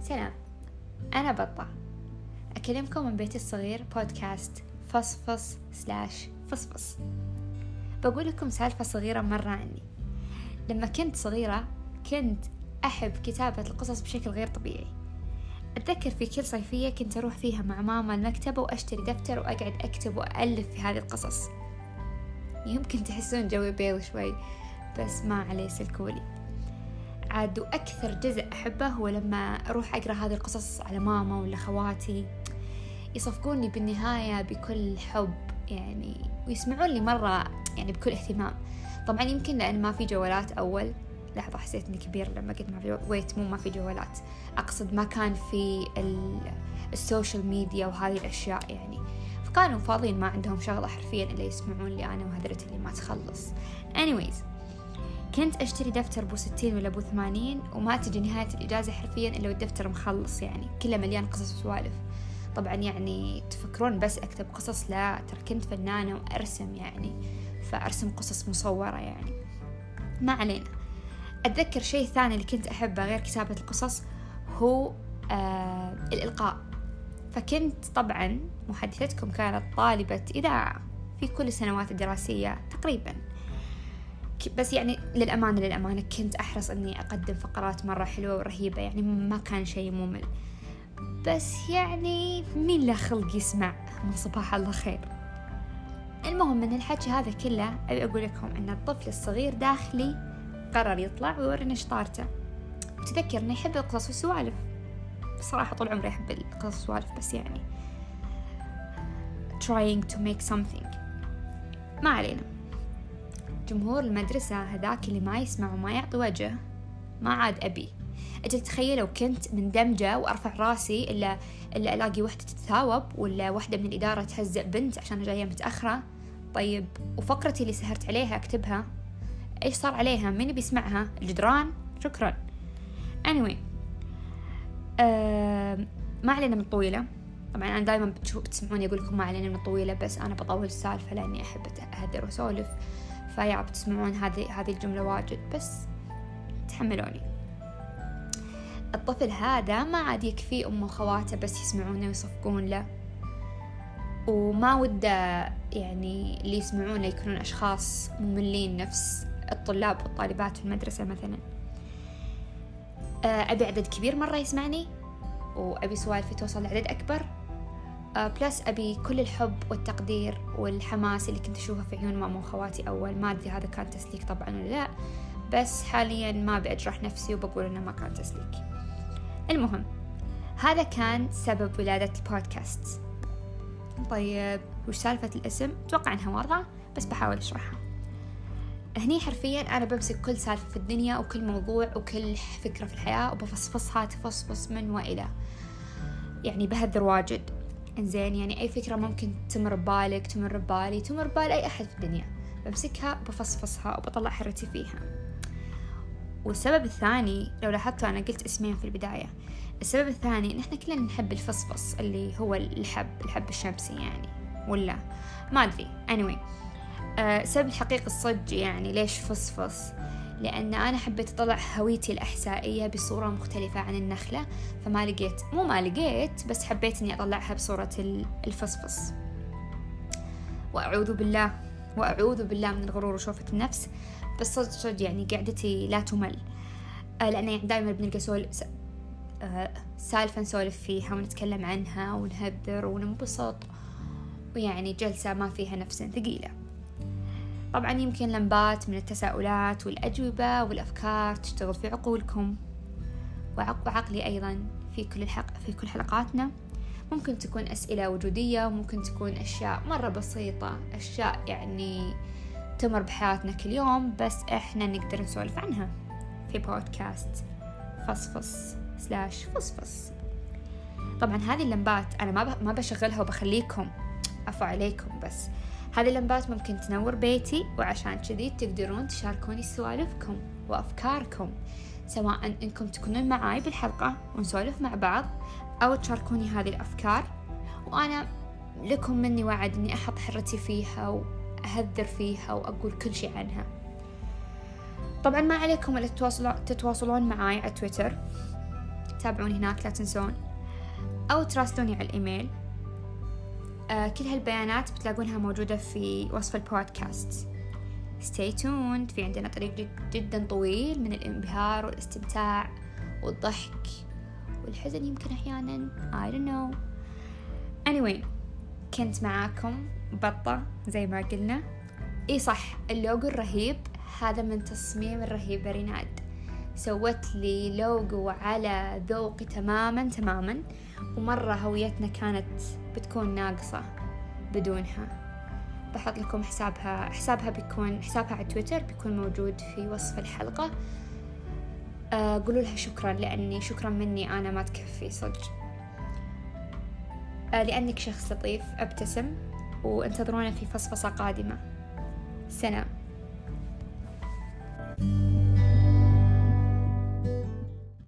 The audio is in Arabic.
سلام. أنا بطة. أكلمكم من بيتي الصغير بودكاست فصفص سلاش فصفص. بقول لكم سالفة صغيرة مرة عني. لما كنت صغيرة كنت أحب كتابة القصص بشكل غير طبيعي. أتذكر في كل صيفية كنت أروح فيها مع ماما المكتبة وأشتري دفتر وأقعد أكتب وألف في هذه القصص. يمكن تحسون جوي بيض شوي بس ما عليه سلكولي. عاد وأكثر جزء أحبه هو لما أروح أقرأ هذه القصص على ماما ولا خواتي. يصفقوني بالنهاية بكل حب يعني ويسمعون لي مرة يعني بكل اهتمام. طبعا يمكن لأن ما في جوالات أول. لحظة حسيت إني كبير لما قلت ما في wait مو ما في جوالات. أقصد ما كان في السوشيال ميديا وهذه الأشياء يعني. فكانوا فاضيين ما عندهم شغلة حرفيا إلا يسمعون لي أنا وهدرتي اللي ما تخلص. Anyways كنت أشتري دفتر بو ستين ولا بو ثمانين وما تجي نهاية الإجازة حرفيا إلا والدفتر مخلص يعني كله مليان قصص وسوالف. طبعا يعني تفكرون بس أكتب قصص لا ترى كنت فنانة وأرسم يعني فأرسم قصص مصورة يعني. ما علينا. أتذكر شيء ثاني اللي كنت أحبه غير كتابة القصص هو آه الإلقاء. فكنت طبعا محدثتكم كانت طالبة إذاعة في كل السنوات الدراسية تقريبا. بس يعني للأمانة للأمانة كنت أحرص أني أقدم فقرات مرة حلوة ورهيبة يعني ما كان شيء ممل. بس يعني مين له خلق يسمع؟ من صباح الله خير. المهم من الحكي هذا كله أبي أقول لكم أن الطفل الصغير داخلي قرر يطلع ويورينا شطارته. وتذكر إنه يحب القصص والسوالف. بصراحة طول عمري أحب القصص والسوالف بس يعني trying to make something. ما علينا. جمهور المدرسة هذاك اللي ما يسمع وما يعطي وجه. ما عاد أبي. أجل تخيلوا كنت مندمجة وأرفع راسي إلا إلا ألاقي وحدة تتثاوب ولا وحدة من الإدارة تهزئ بنت عشان جاية متأخرة. طيب وفقرتي اللي سهرت عليها أكتبها. إيش صار عليها؟ مين بيسمعها؟ الجدران؟ شكرا. Anyway ما علينا من طويلة. طبعا أنا دائما بتسمعوني أقول لكم ما علينا من طويلة بس أنا بطول السالفة لأني أحب أهدر وأسولف. فيا بتسمعون هذه هذه الجملة واجد بس تحملوني. الطفل هذا ما عاد يكفي أمه وخواته بس يسمعونه ويصفقون له. وما وده يعني اللي يسمعونه يكونون أشخاص مملين نفس الطلاب والطالبات في المدرسة مثلا. أبي عدد كبير مرة يسمعني وأبي سوالفي توصل لعدد أكبر. plus أبي كل الحب والتقدير والحماس اللي كنت أشوفه في عيون ماما وخواتي أول. ما أدري هذا كان تسليك طبعا ولا لا بس حاليا ما أبي أجرح نفسي وبقول إنه ما كان تسليك. المهم هذا كان سبب ولادة البودكاست. طيب وش سالفة الاسم؟ أتوقع إنها واضحة بس بحاول أشرحها. هني حرفيا أنا بمسك كل سالفة في الدنيا وكل موضوع وكل فكرة في الحياة وبفصفصها تفصفص من وإلى. يعني بهذر واجد. إنزين يعني أي فكرة ممكن تمر ببالك تمر ببالي تمر ببال أي أحد في الدنيا. بمسكها وبفصفصها وبطلع حرتي فيها. والسبب الثاني لو لاحظتوا أنا قلت اسمين في البداية. السبب الثاني إن إحنا كلنا نحب الفصفص اللي هو الحب الحب الشمسي يعني ولا؟ ما أدري. Anyway أه سبب الحقيقي الصج يعني ليش فصفص؟ لأن أنا حبيت أطلع هويتي الأحسائية بصورة مختلفة عن النخلة فما لقيت مو ما لقيت بس حبيت أني أطلعها بصورة الفصفص. وأعوذ بالله وأعوذ بالله من الغرور وشوفة النفس بس صدق يعني قعدتي لا تمل. أه لأن يعني دائما بنلقى سول أه سالفة نسولف فيها ونتكلم عنها ونهذر وننبسط ويعني جلسة ما فيها نفس ثقيلة. طبعا يمكن لمبات من التساؤلات والأجوبة والأفكار تشتغل في عقولكم. وعقلي أيضا في كل الحق في كل حلقاتنا. ممكن تكون أسئلة وجودية وممكن تكون أشياء مرة بسيطة أشياء يعني تمر بحياتنا كل يوم بس إحنا نقدر نسولف عنها في بودكاست فصفص سلاش فصفص طبعا هذه اللمبات أنا ما ما بشغلها وبخليكم. عفوا عليكم بس. هذه اللمبات ممكن تنور بيتي وعشان كذي تقدرون تشاركوني سوالفكم وأفكاركم سواء إنكم تكونون معاي بالحلقة ونسولف مع بعض أو تشاركوني هذه الأفكار. وأنا لكم مني وعد إني أحط حرتي فيها وأهذر فيها وأقول كل شيء عنها. طبعا ما عليكم إلا تتواصلون معاي على تويتر. تابعوني هناك لا تنسون. أو تراسلوني على الإيميل. كل هالبيانات بتلاقونها موجودة في وصف البودكاست. Stay tuned. في عندنا طريق جدا طويل من الانبهار والاستمتاع والضحك والحزن يمكن أحيانا. I don't know. Anyway كنت معاكم بطة زي ما قلنا. إي صح اللوجو الرهيب هذا من تصميم الرهيبة ريناد. سوت لي لوجو على ذوقي تماما تماما. ومرة هويتنا كانت بتكون ناقصة بدونها. بحط لكم حسابها حسابها بيكون حسابها على تويتر بيكون موجود في وصف الحلقة. أه قولوا لها شكرا لأني شكرا مني أنا ما تكفي صدق. أه لأنك شخص لطيف أبتسم وانتظرونا في فصفصة قادمة. سلام.